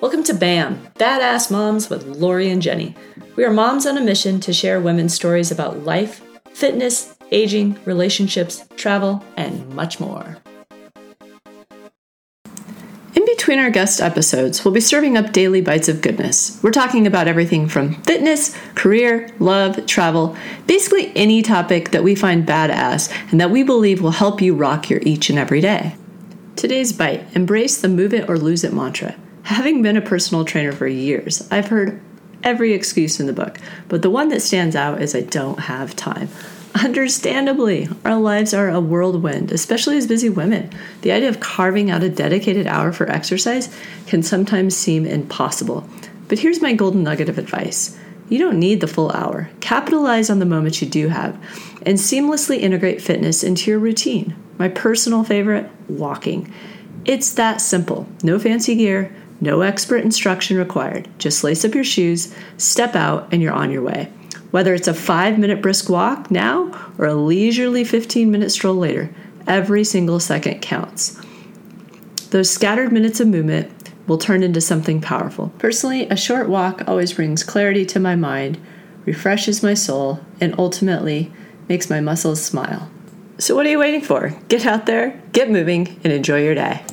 Welcome to BAM, Badass Moms with Lori and Jenny. We are moms on a mission to share women's stories about life, fitness, aging, relationships, travel, and much more. In between our guest episodes, we'll be serving up daily bites of goodness. We're talking about everything from fitness, career, love, travel, basically any topic that we find badass and that we believe will help you rock your each and every day. Today's bite embrace the move it or lose it mantra. Having been a personal trainer for years, I've heard every excuse in the book, but the one that stands out is I don't have time. Understandably, our lives are a whirlwind, especially as busy women. The idea of carving out a dedicated hour for exercise can sometimes seem impossible. But here's my golden nugget of advice you don't need the full hour. Capitalize on the moments you do have and seamlessly integrate fitness into your routine. My personal favorite walking. It's that simple. No fancy gear, no expert instruction required. Just lace up your shoes, step out, and you're on your way. Whether it's a five minute brisk walk now or a leisurely 15 minute stroll later, every single second counts. Those scattered minutes of movement will turn into something powerful. Personally, a short walk always brings clarity to my mind, refreshes my soul, and ultimately makes my muscles smile. So, what are you waiting for? Get out there, get moving, and enjoy your day.